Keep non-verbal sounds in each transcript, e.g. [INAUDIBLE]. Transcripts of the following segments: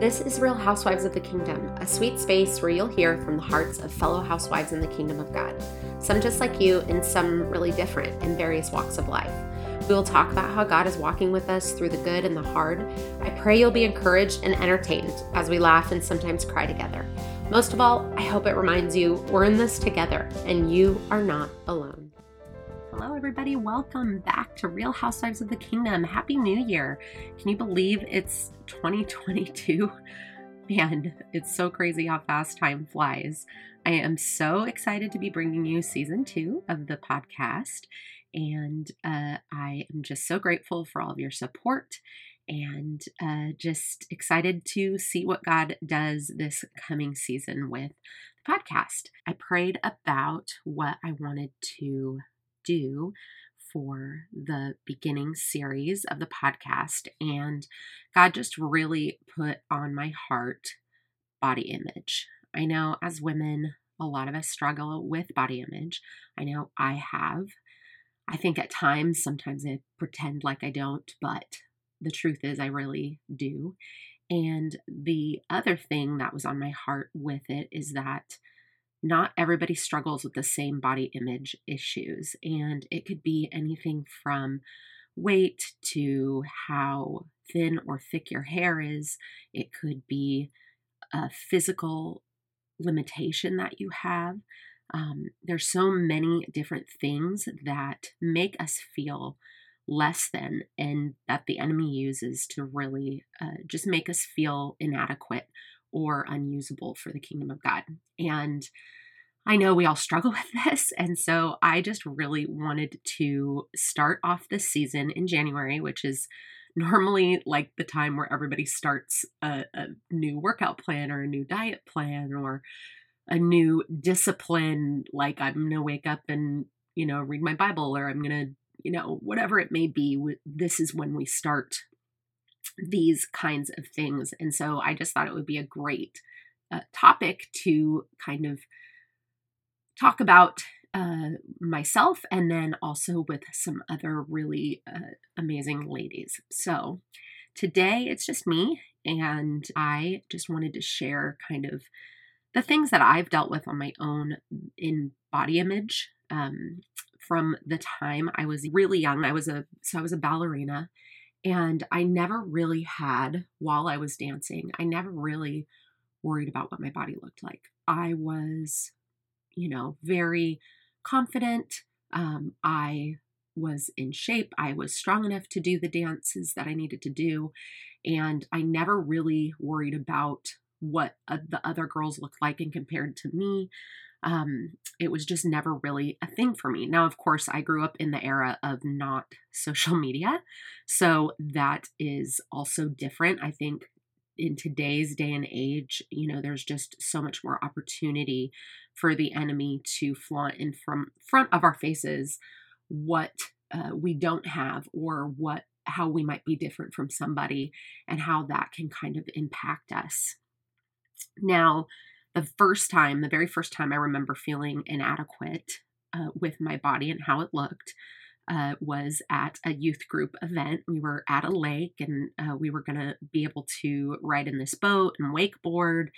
This is Real Housewives of the Kingdom, a sweet space where you'll hear from the hearts of fellow housewives in the kingdom of God, some just like you and some really different in various walks of life. We will talk about how God is walking with us through the good and the hard. I pray you'll be encouraged and entertained as we laugh and sometimes cry together. Most of all, I hope it reminds you we're in this together and you are not alone. Hello, everybody. Welcome back to Real Housewives of the Kingdom. Happy New Year. Can you believe it's 2022? [LAUGHS] Man, it's so crazy how fast time flies. I am so excited to be bringing you season two of the podcast. And uh, I am just so grateful for all of your support and uh, just excited to see what God does this coming season with the podcast. I prayed about what I wanted to do for the beginning series of the podcast, and God just really put on my heart body image. I know as women, a lot of us struggle with body image. I know I have. I think at times, sometimes I pretend like I don't, but the truth is, I really do. And the other thing that was on my heart with it is that not everybody struggles with the same body image issues. And it could be anything from weight to how thin or thick your hair is, it could be a physical limitation that you have. Um, there's so many different things that make us feel less than and that the enemy uses to really uh, just make us feel inadequate or unusable for the kingdom of God. And I know we all struggle [LAUGHS] with this. And so I just really wanted to start off this season in January, which is normally like the time where everybody starts a, a new workout plan or a new diet plan or a new discipline. Like I'm going to wake up and, you know, read my Bible or I'm going to, you know, whatever it may be. This is when we start these kinds of things. And so I just thought it would be a great uh, topic to kind of talk about uh, myself and then also with some other really uh, amazing ladies. So today it's just me, and I just wanted to share kind of the things that I've dealt with on my own in body image. Um, from the time I was really young, I was a so I was a ballerina, and I never really had while I was dancing. I never really worried about what my body looked like. I was you know, very confident. Um, I was in shape. I was strong enough to do the dances that I needed to do. And I never really worried about what uh, the other girls looked like and compared to me. Um, it was just never really a thing for me. Now, of course, I grew up in the era of not [LAUGHS] social media. So that is also different. I think in today's day and age, you know, there's just so much more opportunity for the enemy to flaunt in from front of our faces what uh, we don't have or what how we might be different from somebody and how that can kind of impact us. Now, the first time, the very first time I remember feeling inadequate uh, with my body and how it looked uh, was at a youth group event. We were at a lake and uh, we were going to be able to ride in this boat and wakeboard.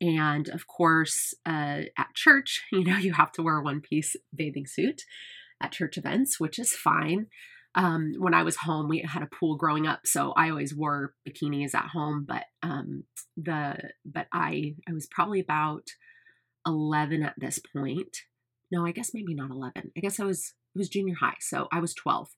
And of course, uh, at church, [LAUGHS] you know, you have to wear a one piece bathing suit at church events, which is fine. Um, when I was home, we had a pool growing up, so I always wore bikinis at home. But um, the but I I was probably about eleven at this point. No, I guess maybe not eleven. I guess I was it was junior high, so I was twelve.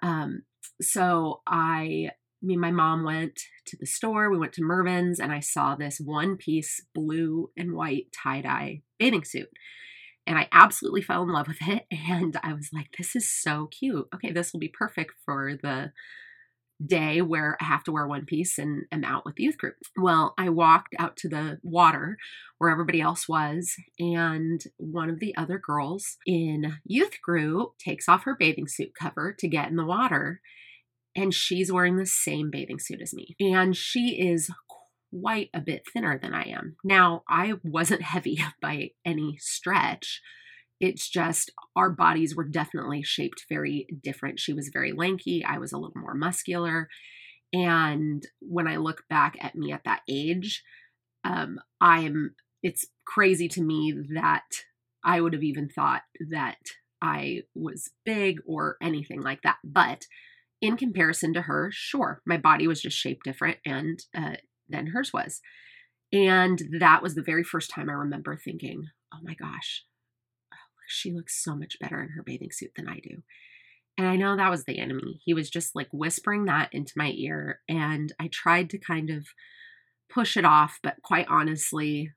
Um, so I me my mom went to the store. We went to Mervyn's, and I saw this one piece blue and white tie dye bathing suit. And I absolutely fell in love with it. [LAUGHS] And I was like, this is so cute. Okay, this will be perfect for the day where I have to wear one piece and am out with the youth group. Well, I walked out to the water where everybody else was, and one of the other girls in youth group takes off her bathing suit cover to get in the water and she's wearing the same bathing suit as me. And she is quite a bit thinner than I am. Now, I wasn't [LAUGHS] heavy by any stretch. It's just our bodies were definitely shaped very different. She was very lanky, I was a little more muscular. And when I look back at me at that age, um, I'm it's crazy to me that I would have even thought that I was big or anything like that. But in comparison to her, sure, my body was just shaped different and uh, than hers was. And that was the very first time I remember thinking, oh my gosh, oh, she looks so much better in her bathing suit than I do. And I know that was the enemy. He was just like whispering that into my ear. And I tried to kind of push it off, but quite honestly,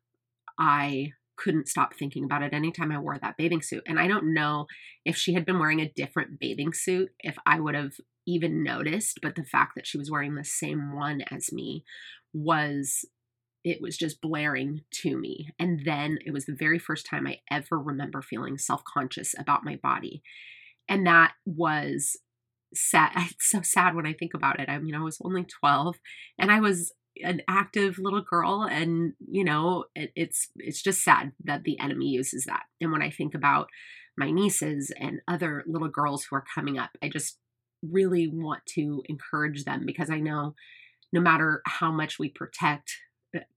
I couldn't stop thinking about it anytime I wore that bathing suit. And I don't know if she had been wearing a different bathing suit, if I would have even noticed, but the fact that she was wearing the same one as me was it was just blaring to me. And then it was the very first time I ever remember feeling self conscious about my body. And that was sad. [LAUGHS] It's so sad when I think about it. I mean, I was only 12 and I was an active little girl and you know it, it's it's just sad that the enemy uses that and when i think about my nieces and other little girls who are coming up i just really want to encourage them because i know no matter how much we protect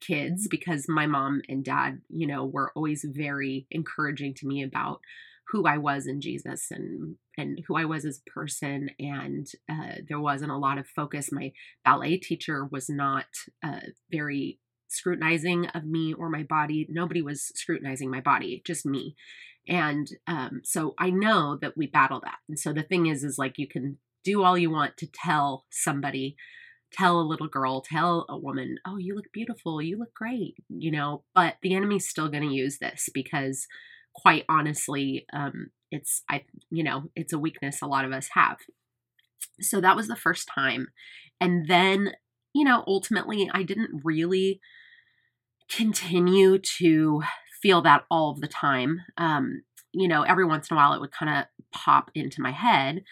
kids because my mom and dad, you know, were always very encouraging to me about who I was in Jesus and and who I was as a person. And uh, there wasn't a lot of focus. My ballet teacher was not uh, very scrutinizing of me or my body. Nobody was scrutinizing my body, just me. And um, so I know that we battle that. And so the thing is, is like you can do all you want to tell somebody tell a little girl, tell a woman, oh, you look beautiful, you look great, you know, but the enemy's still going to use this because quite honestly, um, it's, I, you know, it's a weakness a lot of us have. So that was the first time. And then, you know, ultimately, I didn't really continue to feel that all of the time. Um, you know, every once in a while it would kind of pop into my head.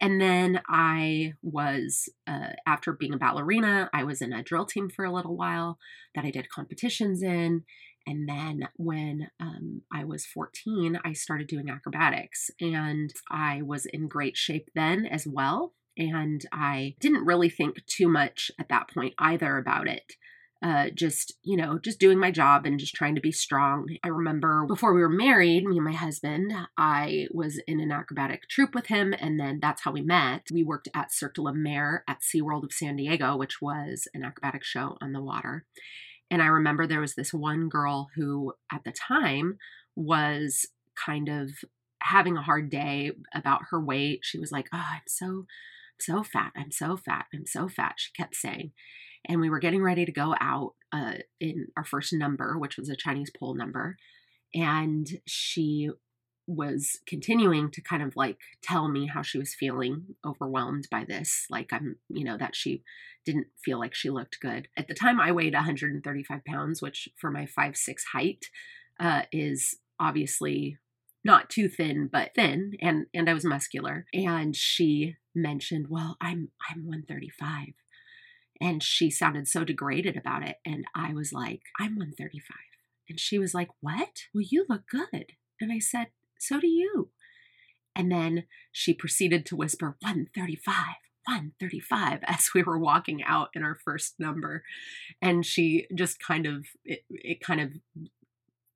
And then I was, uh, after being a ballerina, I was in a drill team for a little while that I did competitions in. And then when um, I was 14, I started doing acrobatics and I was in great shape then as well. And I didn't really think too much at that point either about it uh, just, you know, just doing my job and just trying to be strong. I remember before we were married, me and my husband, I was in an acrobatic troupe with him, and then that's how we met. We worked at Cirque de La Mer at SeaWorld of San Diego, which was an acrobatic show on the water. And I remember there was this one girl who, at the time, was kind of having a hard day about her weight. She was like, Oh, I'm so, so fat. I'm so fat. I'm so fat. She kept saying and we were getting ready to go out uh, in our first number, which was a Chinese pole number. And she was continuing to kind of like tell me how she was feeling overwhelmed by this. Like, I'm, you know, that she didn't feel like she looked good. At the time, I weighed 135 pounds, which for my five six height uh, is obviously not too thin but thin and and I was muscular and she mentioned well I'm I'm 135 and she sounded so degraded about it. And I was like, I'm 135. And she was like, What? Well, you look good. And I said, So do you. And then she proceeded to whisper, 135. 135 [LAUGHS] as we were walking out in our first number and she just kind of it, it kind of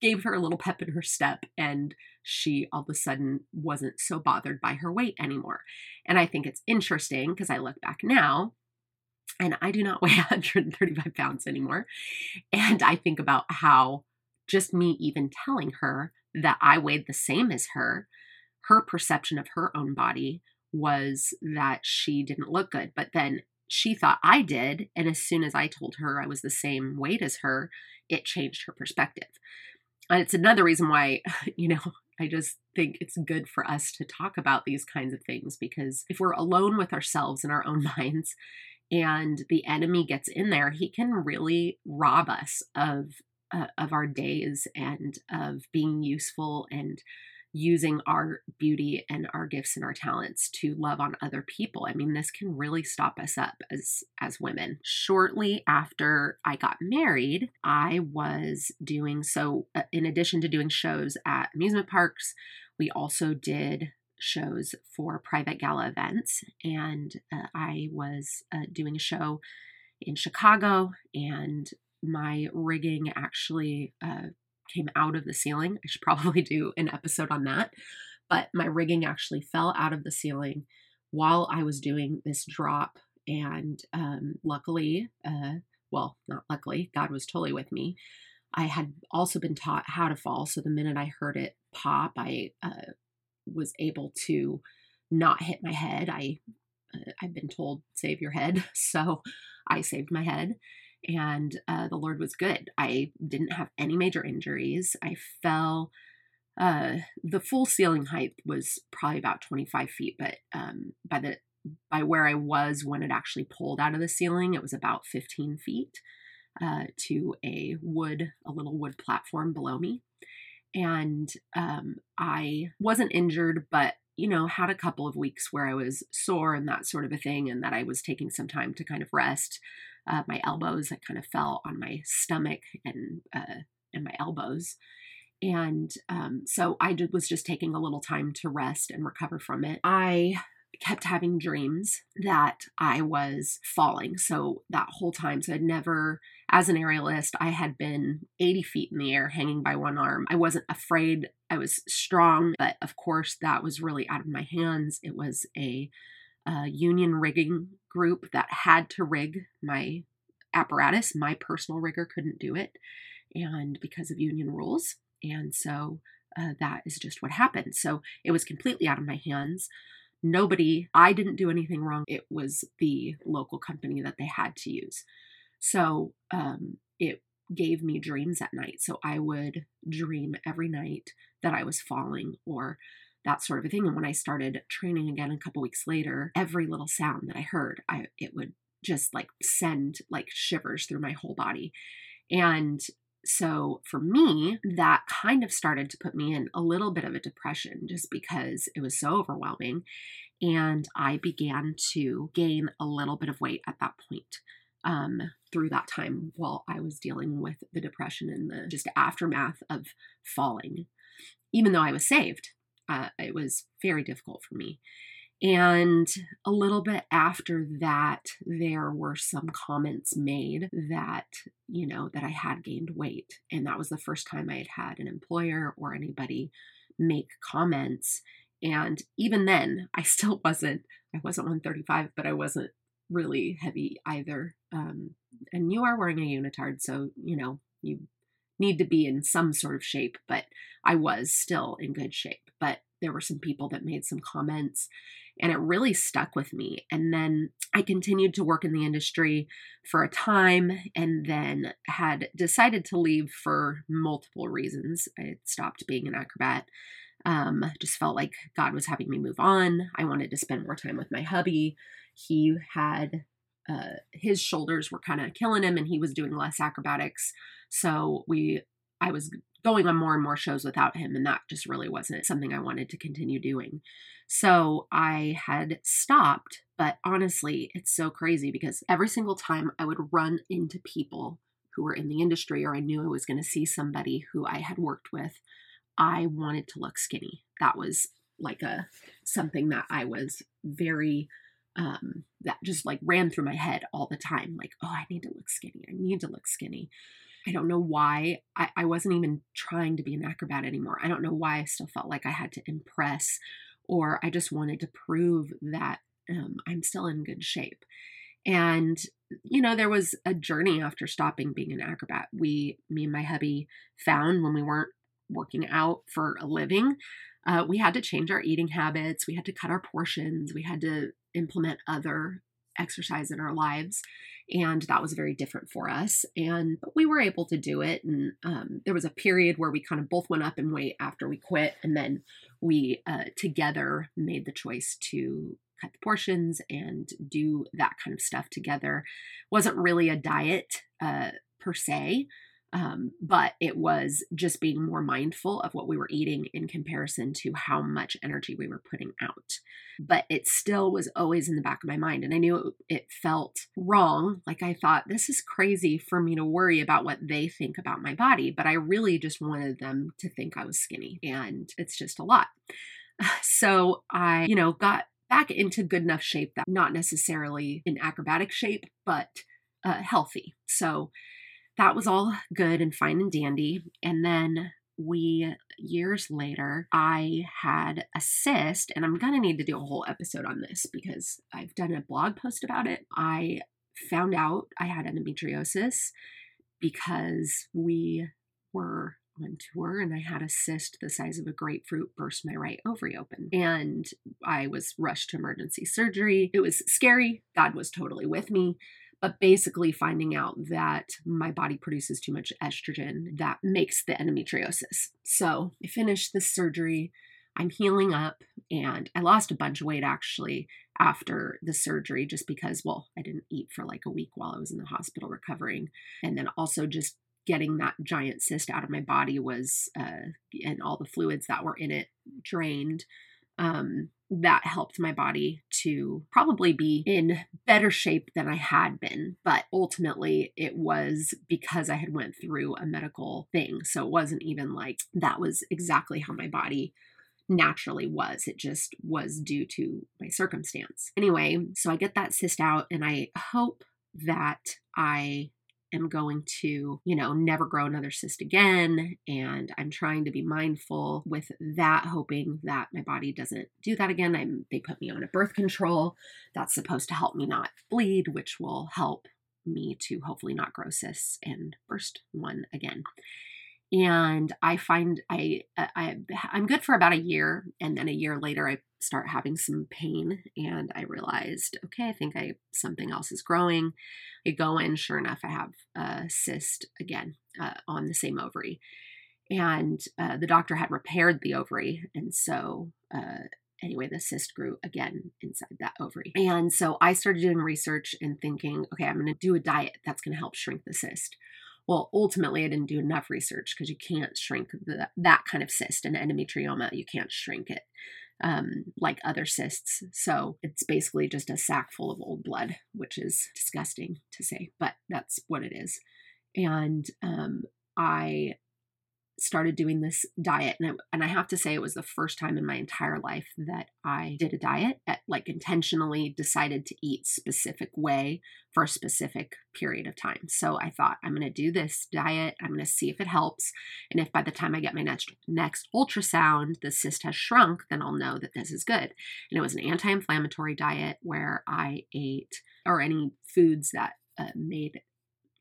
gave her a little pep in her step and she all of a sudden wasn't so bothered by her weight anymore and i think it's interesting because i look back now and I do not [LAUGHS] weigh 135 pounds anymore. And I think about how just me even telling her that I weighed the same as her, her perception of her own body was that she didn't look good. But then she thought I did. And as soon as I told her I was the same weight as her, it changed her perspective. And it's another reason why, [LAUGHS] you know, I just think it's good for us to talk about these kinds of things because if we're alone with ourselves in our own [LAUGHS] minds and the enemy gets in there, he can really rob us of uh, of our days and of being useful and using our beauty and our gifts and our talents to love on other people. I mean, this can really stop us up as as women. Shortly after I got married, I was doing so uh, in addition to doing shows at amusement parks, we also did shows for private gala events, and uh, I was uh, doing a show in Chicago, and my rigging actually uh, came out of the ceiling. I should [LAUGHS] probably do an episode on that, but my rigging actually fell out of the ceiling while I was doing this drop, and um, luckily, uh, well, not luckily, God was totally with me. I had also been taught how to fall, so the minute I heard it pop, I uh, was able to not hit my head. I uh, I've been told save your head, [LAUGHS] so I saved my head, and uh, the Lord was good. I didn't have any major injuries. I fell. Uh, the full ceiling height was probably about 25 feet, but um, by the by where I was when it actually pulled out of the ceiling, it was about 15 feet uh, to a wood, a little wood platform below me. And um, I wasn't injured, but you know, had a couple of weeks where I was sore and that sort of a thing, and that I was taking some time to kind of rest. Uh, my elbows, I kind of fell on my stomach and uh, and my elbows, and um, so I did, was just taking a little time to rest and recover from it. I kept having dreams that I was falling. So that whole time, so I'd never, as an aerialist, I had been 80 feet in the air hanging by one arm. I wasn't afraid. I was strong, but of course, that was really out of my hands. It was a, a union rigging group that had to rig my apparatus. My personal rigger couldn't do it, and because of union rules. And so uh, that is just what happened. So it was completely out of my hands nobody, I didn't do anything wrong. It was the local company that they had to use. So um, it gave me dreams at night. So I would dream every night that I was falling or that sort of a thing. And when I started training again a couple weeks later, every little sound that I heard, I it would just like send like shivers through my whole body. And so for me, that kind of started to put me in a little bit of a depression just because it was so overwhelming. And I began to gain a little bit of weight at that point. Um, through that time while I was dealing with the depression and the just aftermath of falling. Even though I was saved, uh, it was very difficult for me. And a little bit after that, there were some comments made that, you know, that I had gained weight. And that was the first time I had had an employer or anybody make comments. And even then, I still [LAUGHS] wasn't, I wasn't 135, but I wasn't really heavy either. Um, and you are wearing a unitard, so, you know, you need to be in some sort of shape, but I was still in good shape. But there were some people that made some comments and it really stuck with me. And then I continued to work in the industry for a time and then had decided to leave for multiple reasons. I stopped being an acrobat. Um, just felt like God was having me move on. I wanted to spend more time with my hubby. He had uh, his shoulders were kind of killing him, and he was doing less acrobatics. So we, I was going on more and more shows without him, and that just really wasn't something I wanted to continue doing. So I had stopped, but honestly, it's so crazy because every single time I would run into people who were in the industry or I knew I was going to see somebody who I had worked with, I wanted to look skinny. That was like a something that I was very um that just like ran through my head all the time like oh i need to look skinny i need to look skinny I don't know why I, I wasn't even trying to be an acrobat anymore. I don't know why I still felt like I had to impress or I just wanted to prove that um, I'm still in good shape. And, you know, there was a journey after stopping being an acrobat. We, me and my hubby, found when we weren't working out for a living, uh, we had to change our eating habits. We had to cut our portions. We had to implement other exercise in our lives and that was very different for us and but we were able to do it and um, there was a period where we kind of both went up in weight after we quit and then we uh, together made the choice to cut the portions and do that kind of stuff together. Wasn't really a diet uh, per se um, but it was just being more mindful of what we were eating in comparison to how much energy we were putting out. But it still was always in the back of my mind. And I knew it, it felt wrong. Like I thought, this is crazy for me to worry about what they think about my body. But I really just wanted them to think I was skinny. And it's just a lot. [SIGHS] So I, you know, got back into good enough shape that not necessarily in acrobatic shape, but uh, healthy. So that was all good and fine and dandy. And then we years later i had a cyst and i'm gonna need to do a whole episode on this because i've done a blog post about it i found out i had endometriosis because we were on tour and I had a cyst the size of a grapefruit burst my right ovary open. And I was rushed to emergency surgery. It was scary. God was totally with me. But basically, finding out that my body produces too much estrogen that makes the endometriosis. So I finished this surgery. I'm healing up and I lost a bunch of weight actually after the surgery just because, well, I didn't eat for like a week while I was in the hospital recovering. And then also just getting that giant cyst out of my body was, uh, and all the fluids that were in it drained. Um, that helped my body to probably be in better shape than I had been but ultimately it was because I had went through a medical thing so it wasn't even like that was exactly how my body naturally was. It just was due to my circumstance. Anyway, so I get that cyst out and I hope that I am going to, you know, never grow another cyst again. And I'm trying to be mindful with that, hoping that my body doesn't do that again. I'm, they put me on a birth control that's supposed to help me not bleed, which will help me to hopefully not grow cysts and burst one again and I find I, I I'm good for about a year, and then a year later I start having some pain, and I realized, okay, I think I something else is growing. I go in, sure enough, I have a cyst again uh, on the same ovary, and uh, the doctor had repaired the ovary, and so. Uh, anyway, the cyst grew again inside that ovary. And so I started doing research and thinking, okay, I'm going to do a diet that's going to help shrink the cyst. Well, ultimately, I didn't do enough research because you can't shrink the, that kind of cyst, an endometrioma. You can't shrink it um, like other cysts. So it's basically just a sack full of old blood, which is disgusting to say, but that's what it is. And um, I started doing this diet and, it, and i have to say it was the first time in my entire life that i did a diet at, like intentionally decided to eat specific way for a specific period of time. So i thought i'm going to do this diet i'm going to see if it helps and if by the time i get my next next ultrasound the cyst has shrunk then i'll know that this is good. And it was an anti-inflammatory diet where i ate or any foods that uh, made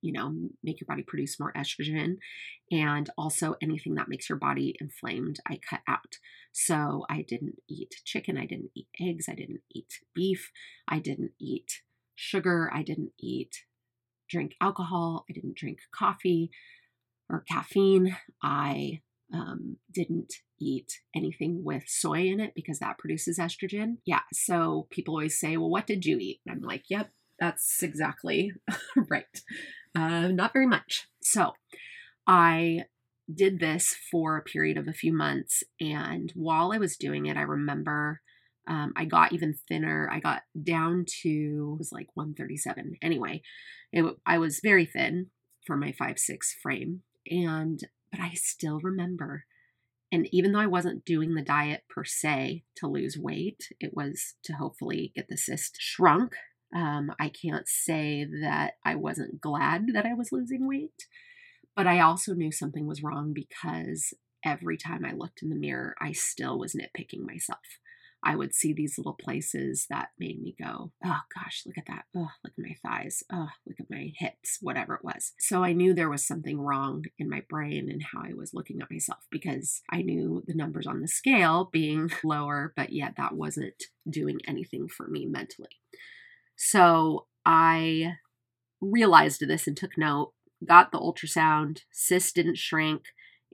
you know, make your body produce more estrogen. And also anything that makes your body inflamed, I cut out. So I didn't eat chicken, I didn't eat eggs, I didn't eat beef, I didn't eat sugar, I didn't eat drink alcohol, I didn't drink coffee or caffeine. I um, didn't eat anything with soy in it because that produces estrogen. Yeah, so people always say, Well, what did you eat? And I'm like, Yep, that's exactly [LAUGHS] right. Uh, not very much. So I did this for a period of a few months. And while I was doing it, I remember um, I got even thinner. I got down to, it was like 137. Anyway, it, I was very thin for my five six frame. And, but I still remember. And even though I wasn't doing the diet per se to lose weight, it was to hopefully get the cyst shrunk um, I can't say that I wasn't glad that I was losing weight, but I also knew something was wrong because every time I looked in the mirror, I still was nitpicking myself. I would see these little places that made me go, oh gosh, look at that. Oh, look at my thighs. Oh, look at my hips, whatever it was. So I knew there was something wrong in my brain and how I was looking at myself because I knew the numbers on the scale being [LAUGHS] lower, but yet that wasn't doing anything for me mentally. So I realized this and took note, got the ultrasound, cyst didn't shrink,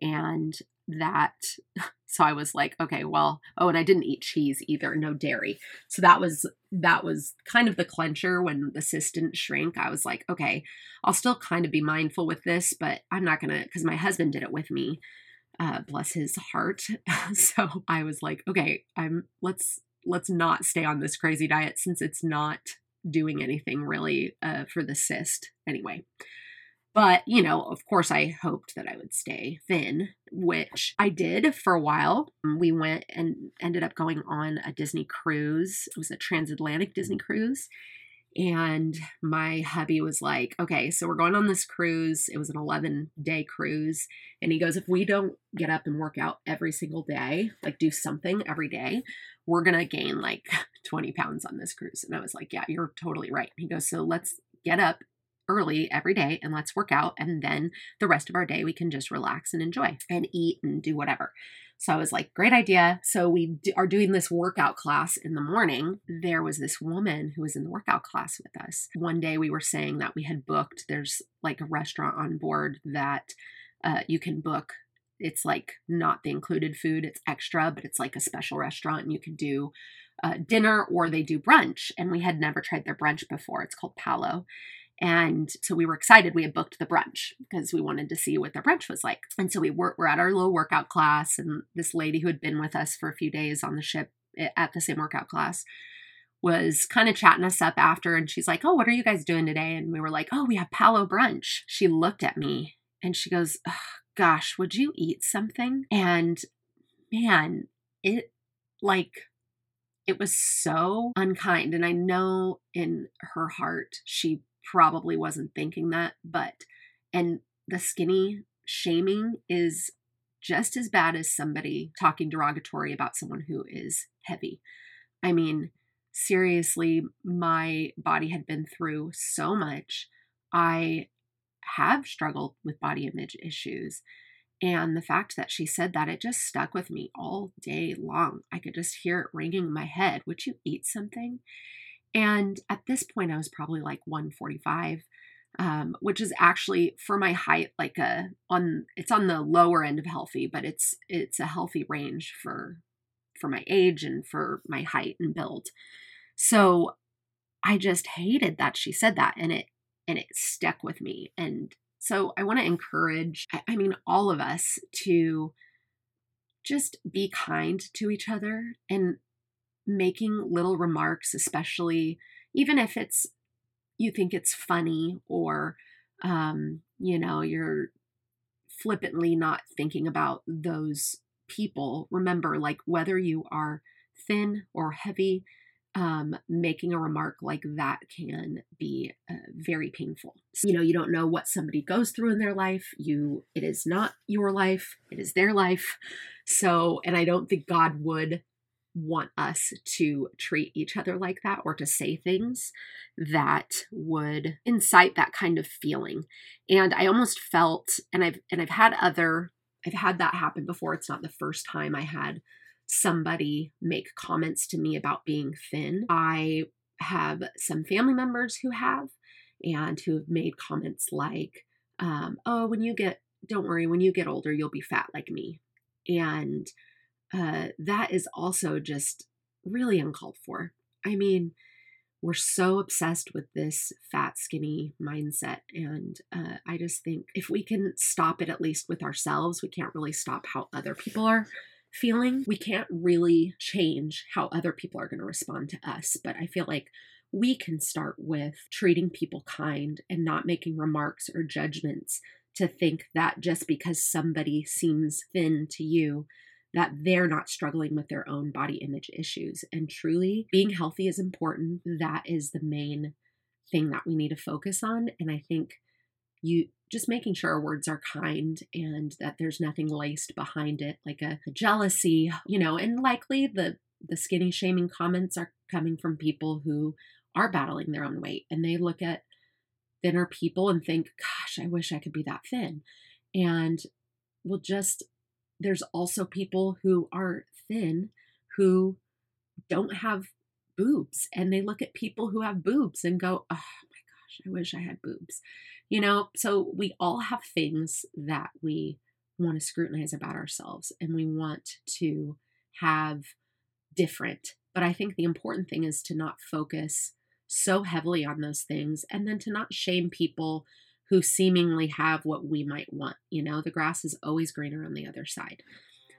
and that [LAUGHS] so I was like, okay, well, oh, and I didn't eat cheese either, no dairy. So that was that was kind of the clencher when the cyst didn't shrink. I was like, okay, I'll still kind of be mindful with this, but I'm not gonna because my husband did it with me. Uh, bless his heart. [LAUGHS] so I was like, okay, I'm let's let's not stay on this crazy diet since it's not doing anything really uh, for the cyst anyway. But, you know, of course, I hoped that I would stay thin, which I did for a while. We went and ended up going on a Disney cruise. It was a transatlantic Disney cruise. And my hubby was like, okay, so we're going on this cruise. It was an 11 day cruise. And he goes, if we don't get up and work out every single day, like do something every day, we're going to gain like [LAUGHS] 20 pounds on this cruise. And I was like, yeah, you're totally right. He goes, so let's get up early every day and let's work out. And then the rest of our day, we can just relax and enjoy and eat and do whatever. So I was like, great idea. So we are doing this workout class in the morning. There was this woman who was in the workout class with us. One day we were saying that we had booked, there's like a restaurant on board that uh, you can book. It's like not the included food, it's extra, but it's like a special restaurant and you can do uh, dinner or they do brunch. And we had never tried their brunch before. It's called Palo. And so we were excited. We had booked the brunch because we wanted to see what their brunch was like. And so we were, we're at our little workout class, and this lady who had been with us for a few days on the ship at the same workout class was kind of chatting us up after. And she's like, Oh, what are you guys doing today? And we were like, Oh, we have Palo brunch. She looked at me and she goes, oh, Gosh, would you eat something? And man, it like, it was so unkind. And I know in her heart, she probably wasn't thinking that, but, and the skinny shaming is just as bad as somebody talking derogatory about someone who is heavy. I mean, seriously, my body had been through so much. I have struggled with body image issues. And the fact that she said that, it just stuck with me all day long. I could just hear it ringing in my head. Would you eat something? And at this point, I was probably like 145, um, which is actually for my height, like a on it's on the lower end of healthy, but it's it's a healthy range for for my age and for my height and build. So I just hated that she said that, and it and it stuck with me. And so I want to encourage, I mean, all of us to just be kind to each other and making little remarks, especially even if it's you think it's funny or um, you know you're flippantly not thinking about those people. Remember, like whether you are thin or heavy, um, making a remark like that can be uh, very painful. You know, you don't know what somebody goes through in their life. You, it is not your life; it is their life. So, and I don't think God would want us to treat each other like that or to say things that would incite that kind of feeling. And I almost felt and I've and I've had other I've had that happen before. It's not the first time I had somebody make comments to me about being thin. I have some family members who have and who have made comments like, um, oh, when you get, don't worry, when you get older, you'll be fat like me. And uh, that is also just really uncalled for. I mean, we're so obsessed with this fat, skinny mindset. And uh, I just think if we can stop it at least with ourselves, we can't really stop how other people are feeling. We can't really change how other people are going to respond to us. But I feel like we can start with treating people kind and not making remarks or judgments to think that just because somebody seems thin to you, that they're not struggling with their own body image issues. And truly, being mm-hmm. healthy is important. That is the main thing that we need to focus on. And I think you just making sure our words are kind and that there's nothing laced behind it, like a, a jealousy, you know, and likely the the skinny shaming comments are coming from people who are battling their own weight and they look at thinner people and think, gosh, I wish I could be that thin. And we'll just there's also people who are thin who don't have boobs and they look at people who have boobs and go, oh my gosh, I wish I had boobs. You know, so we all have things that we want to scrutinize about ourselves and we want to have different. But I think the important thing is to not focus so heavily on those things and then to not shame people who seemingly have what we might want. You know, the grass is always greener on the other side.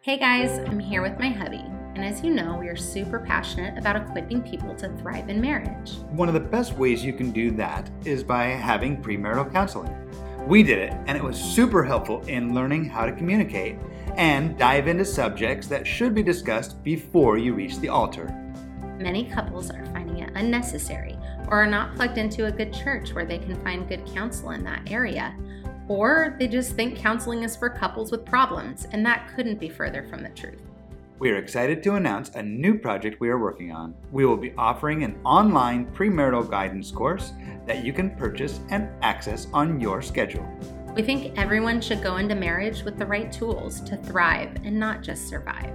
Hey guys, I'm here with my hubby, and as you know, we are super passionate about equipping people to thrive in marriage. One of the best ways you can do that is by having premarital counseling. We did it, and it was super helpful in learning how to communicate and dive into subjects that should be discussed before you reach the altar. Many couples are finding it unnecessary or are not plugged into a good church where they can find good counsel in that area. Or they just think counseling is for couples with problems, and that couldn't be further from the truth. We are excited to announce a new project we are working on. We will be offering an online premarital guidance course that you can purchase and access on your schedule. We think everyone should go into marriage with the right tools to thrive and not just survive.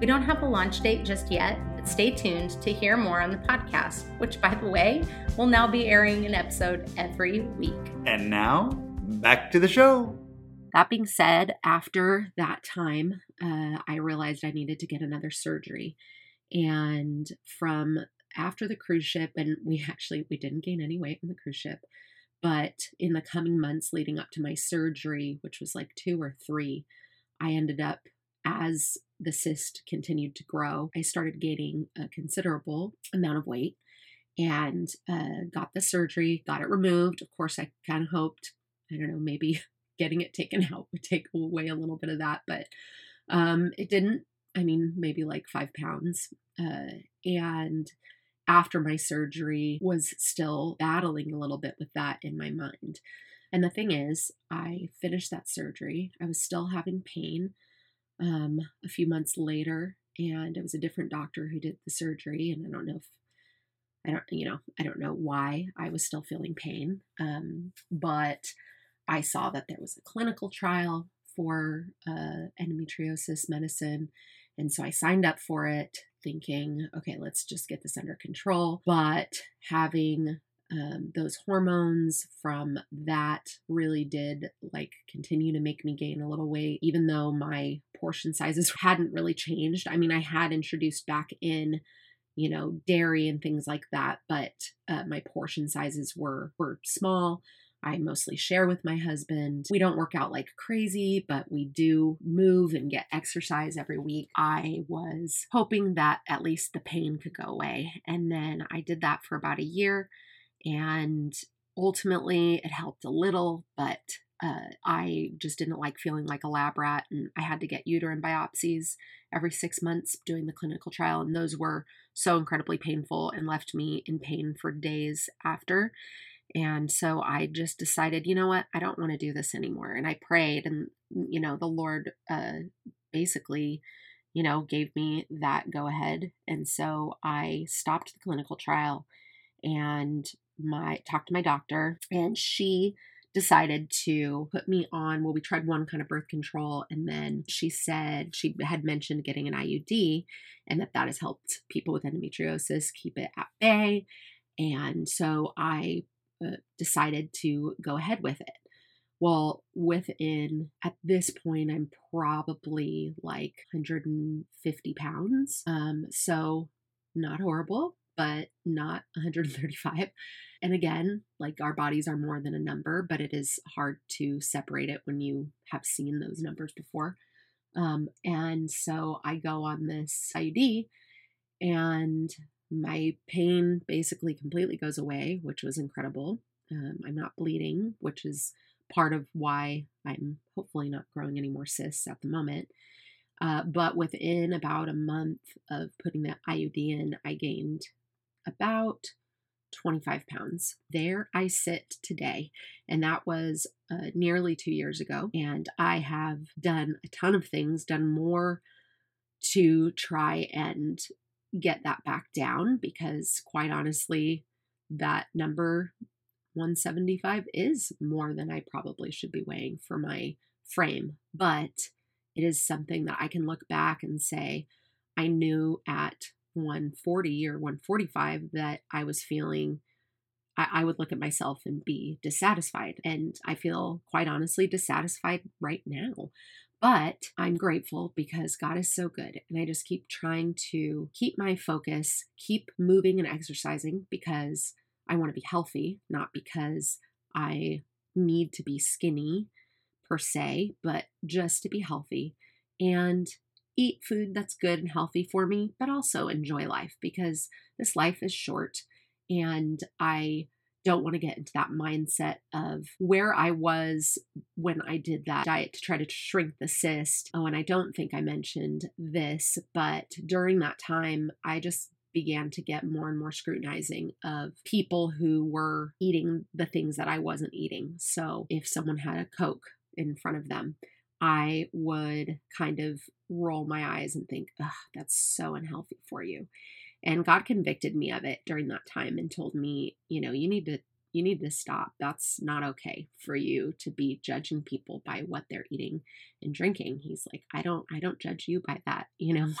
We don't have a launch date just yet, stay tuned to hear more on the podcast, which, by the way, will now be airing an episode every week. And now, back to the show. That being said, after that time, uh, I realized I needed to get another surgery. And from after the cruise ship, and we actually we didn't gain any weight on the cruise ship, but in the coming months leading up to my surgery, which was like two or three, I ended up as the cyst continued to grow, I started gaining a considerable amount of weight and uh, got the surgery, got it removed. Of course, I kind of hoped, I don't know, maybe [LAUGHS] getting it taken out would take away a little bit of that, but um, it didn't. I mean, maybe like five pounds. Uh, and after my surgery, was still battling a little bit with that in my mind. And the thing is, I finished that surgery. I was still having pain um, a few months later, and it was a different doctor who did the surgery. And I don't know if I don't, you know, I don't know why I was still feeling pain. Um, but I saw that there was a clinical trial for uh, endometriosis medicine. And so I signed up for it thinking, okay, let's just get this under control. But having um, those hormones from that really did like continue to make me gain a little weight, even though my portion sizes [LAUGHS] hadn't really changed. I mean, I had introduced back in you know dairy and things like that but uh, my portion sizes were were small I mostly share with my husband. We don't work out like crazy, but we do move and get exercise every week. I was hoping that at least the pain could go away. And then I did that for about a year. And ultimately, it helped a little, but uh, I just didn't like feeling like a lab rat. And I had to get uterine biopsies every six months doing the clinical trial. And those were so incredibly painful and left me in pain for days after. And so I just decided, you know what, I don't want to do this anymore. And I prayed, and, you know, the Lord uh, basically, you know, gave me that go ahead. And so I stopped the clinical trial and my talked to my doctor, and she decided to put me on well we tried one kind of birth control and then she said she had mentioned getting an IUD and that that has helped people with endometriosis keep it at bay and so I uh, decided to go ahead with it. Well, within at this point, I'm probably like 150 pounds. Um, so not horrible, but not 135. And again, like our bodies are more than a number, but it is hard to separate it when you have seen those numbers before. Um, and so I go on this IUD, and my pain basically completely goes away, which was incredible. Um, I'm not bleeding, which is part of why I'm hopefully not growing any more cysts at the moment. Uh, but within about a month of putting that IUD in, I gained about 25 pounds. There I sit today, and that was uh, nearly two years ago. And I have done a ton of things, done more to try and get that back down because, quite honestly, that number 175 is more than I probably should be weighing for my frame, but it is something that I can look back and say, I knew at 140 or 145 that I was feeling. I, I would look at myself and be dissatisfied. And I feel quite honestly dissatisfied right now. But I'm grateful because God is so good. And I just keep trying to keep my focus, keep moving and exercising because I want to be healthy, not because I need to be skinny per se, but just to be healthy and eat food that's good and healthy for me, but also enjoy life because this life is short and I don't want to get into that mindset of where I was when I did that diet to try to shrink the cyst. Oh, and I don't think I mentioned this, but during that time, I just began to get more and more scrutinizing of people who were eating the things that I wasn't eating. So if someone had a Coke in front of them, I would kind of roll my eyes and think, ugh, that's so unhealthy for you. And God convicted me of it during that time and told me, you know, you need to you need to stop. That's not okay for you to be judging people by what they're eating and drinking. He's like, I don't I don't judge you by that, [LAUGHS] you know.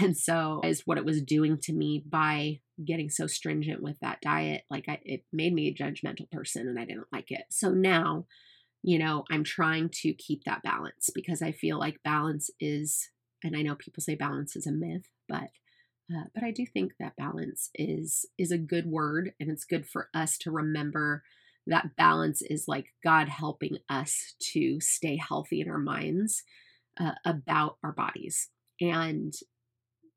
And so is what it was doing to me by getting so stringent with that diet. Like I, it made me a judgmental person and I didn't like it. So now, you know, I'm trying to keep that balance because I feel like balance is, and I know people say balance is a myth, but uh, but I do think that balance is is a good word, and it's good for us to remember that balance is like God helping us to stay healthy in our minds uh, about our bodies, and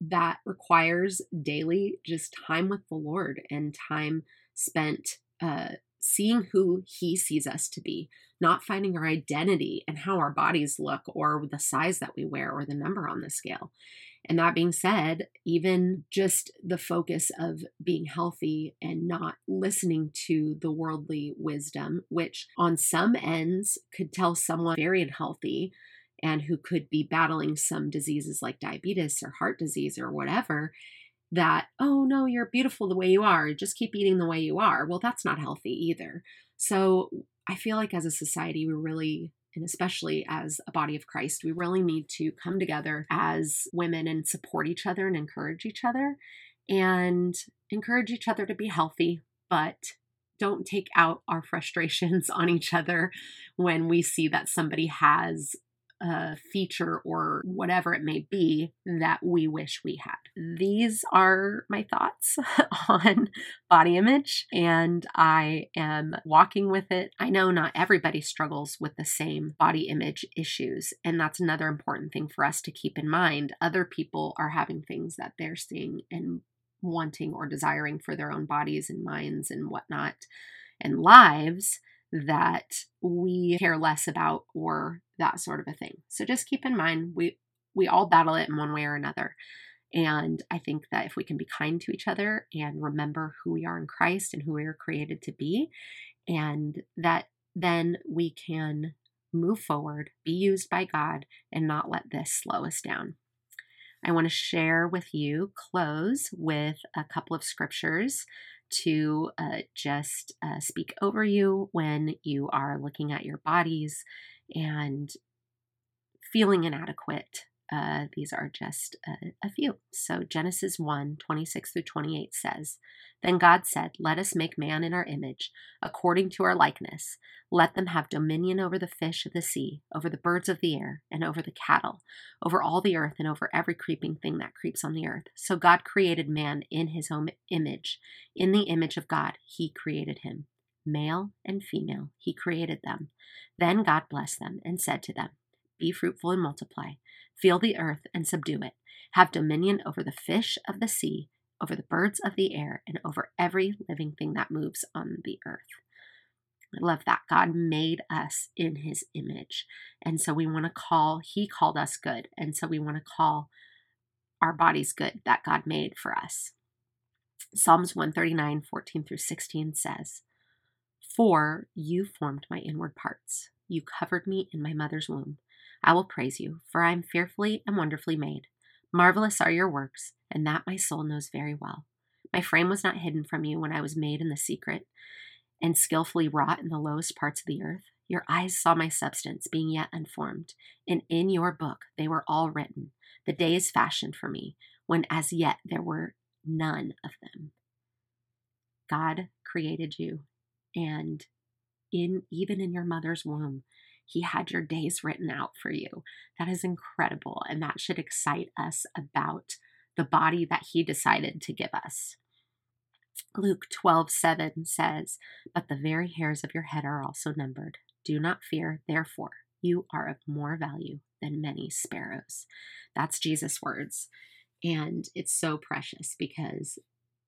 that requires daily just time with the Lord and time spent uh, seeing who He sees us to be, not finding our identity and how our bodies look or the size that we wear or the number on the scale. And that being said, even just the focus of being healthy and not listening to the worldly wisdom, which on some ends could tell someone very unhealthy and who could be battling some diseases like diabetes or heart disease or whatever, that, oh no, you're beautiful the way you are, just keep eating the way you are. Well, that's not healthy either. So I feel like as a society, we really and especially as a body of Christ, we really need to come together as women and support each other and encourage each other and encourage each other to be healthy, but don't take out our frustrations [LAUGHS] on each other when we see that somebody has a feature or whatever it may be that we wish we had. These are my thoughts [LAUGHS] on body image, and I am walking with it. I know not everybody struggles with the same body image issues, and that's another important thing for us to keep in mind. Other people are having things that they're seeing and wanting or desiring for their own bodies and minds and whatnot and lives that we care less about or that sort of a thing. So just keep in mind we we all battle it in one way or another. And I think that if we can be kind to each other and remember who we are in Christ and who we are created to be, and that then we can move forward, be used by God, and not let this slow us down. I want to share with you, close with a couple of scriptures to uh, just uh, speak over you when you are looking at your bodies and feeling inadequate. Uh, these are just a, a, few. So, Genesis 1 26 through 28 says, Then God said, Let us make man in our image, according to our likeness. Let them have dominion over the fish of the sea, over the birds of the air, and over the cattle, over all the earth, and over every creeping thing that creeps on the earth. So, God created man in his own image. In the image of God, he created him. Male and female, he created them. Then God blessed them and said to them, Be fruitful and multiply, fill the earth and subdue it, have dominion over the fish of the sea, over the birds of the air, and over every living thing that moves on the earth. I love that. God made us in his image. And so we want to call, he called us good. And so we want to call our bodies good that God made for us. Psalms 139, 14 through 16 says, for you formed my inward parts. You covered me in my mother's womb. I will praise you, for I am fearfully and wonderfully made. Marvelous are your works, and that my soul knows very well. My frame was not hidden from you when I was made in the secret and skillfully wrought in the lowest parts of the earth. Your eyes saw my substance being yet unformed, and in your book they were all written, the days fashioned for me, when as yet there were none of them. God created you and in even in your mother's womb he had your days written out for you. That is incredible and that should excite us about the body that he decided to give us. Luke 12 7 says but the very hairs of your head are also numbered. Do not fear. Therefore you are of more value than many sparrows. That's jesus words and it's so precious because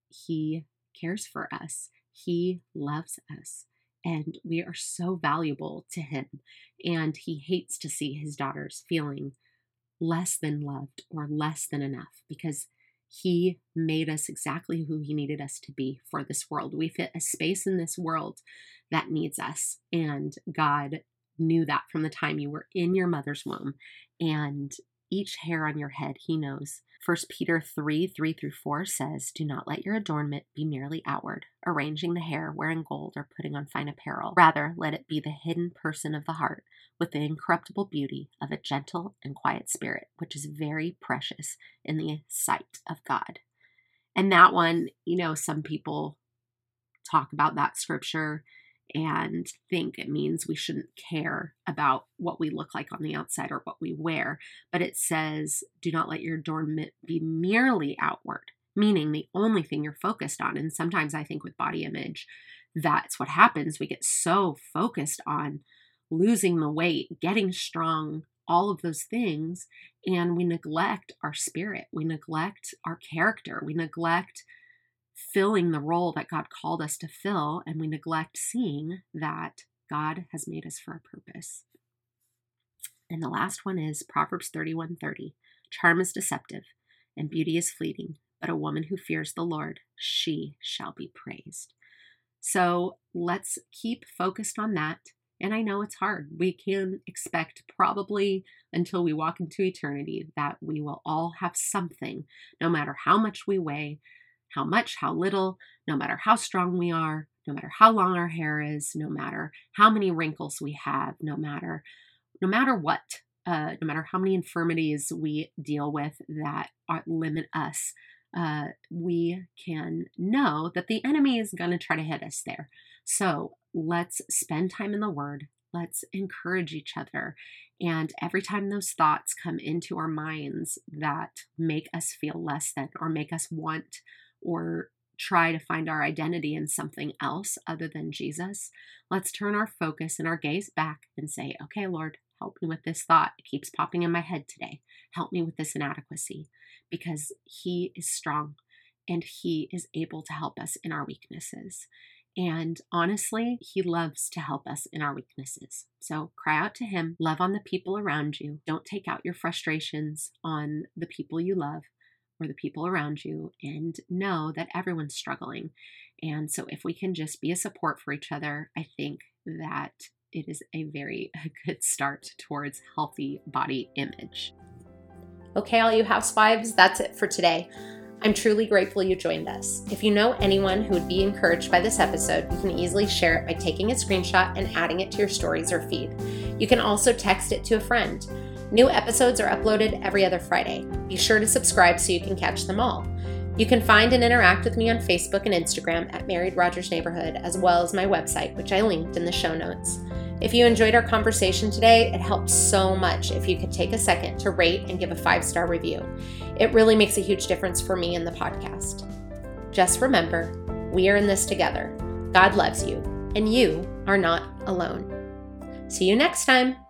he cares for us. He loves us and we are so valuable to him. And he hates to see his daughters feeling less than loved or less than enough because he made us exactly who he needed us to be for this world. We fit a space in this world that needs us. And God knew that from the time you were in your mother's womb. And each hair on your head, he knows. 1 Peter 3 3 through 4 says, Do not let your adornment be merely outward, arranging the hair, wearing gold, or putting on fine apparel. Rather, let it be the hidden person of the heart, with the incorruptible beauty of a gentle and quiet spirit, which is very precious in the sight of God. And that one, you know, some people talk about that scripture and think it means we shouldn't care about what we look like on the outside or what we wear. But it says, do not let your adornment be merely outward, meaning the only thing you're focused on. And sometimes I think with body image, that's what happens. We get so focused on losing the weight, getting strong, all of those things, and we neglect our spirit. We neglect our character. We neglect filling the role that God called us to fill, and we neglect seeing that God has made us for a purpose. And the last one is Proverbs 31:30. Charm is deceptive, and beauty is fleeting, but a woman who fears the Lord, she shall be praised. So let's keep focused on that. And I know it's hard. We can expect probably until we walk into eternity that we will all have something, no matter how much we weigh, how much, how little, no matter how strong we are, no matter how long our hair is, no matter how many wrinkles we have, no matter no matter what, uh, no matter how many infirmities we deal with that are, limit us, uh, we can know that the enemy is going to try to hit us there. So let's spend time in the Word. Let's encourage each other. And every time those thoughts come into our minds that make us feel less than or make us want or try to find our identity in something else other than Jesus, let's turn our focus and our gaze back and say, okay, Lord, help me with this thought. It keeps popping in my head today. Help me with this inadequacy because He is strong and He is able to help us in our weaknesses. And honestly, He loves to help us in our weaknesses. So cry out to Him, love on the people around you. Don't take out your frustrations on the people you love or the people around you and know that everyone's struggling. And so, if we can just be a support for each other, I think that it is a very [LAUGHS] good start towards healthy body image. Okay, all you housewives, that's it for today. I'm truly grateful you joined us. If you know anyone who would be encouraged by this episode, you can easily share it by taking a screenshot and adding it to your stories or feed. You can also text it to a friend. New episodes are uploaded every other Friday. Be sure to subscribe so you can catch them all. You can find and interact with me on Facebook and Instagram at Married Rogers Neighborhood, as well as my website, which I linked in the show notes. If you enjoyed our conversation today, it helps so much if you could take a second to rate and give a five star review. It really makes a huge difference for me in the podcast. Just remember, we are in this together. God loves you, and you are not alone. See you next time.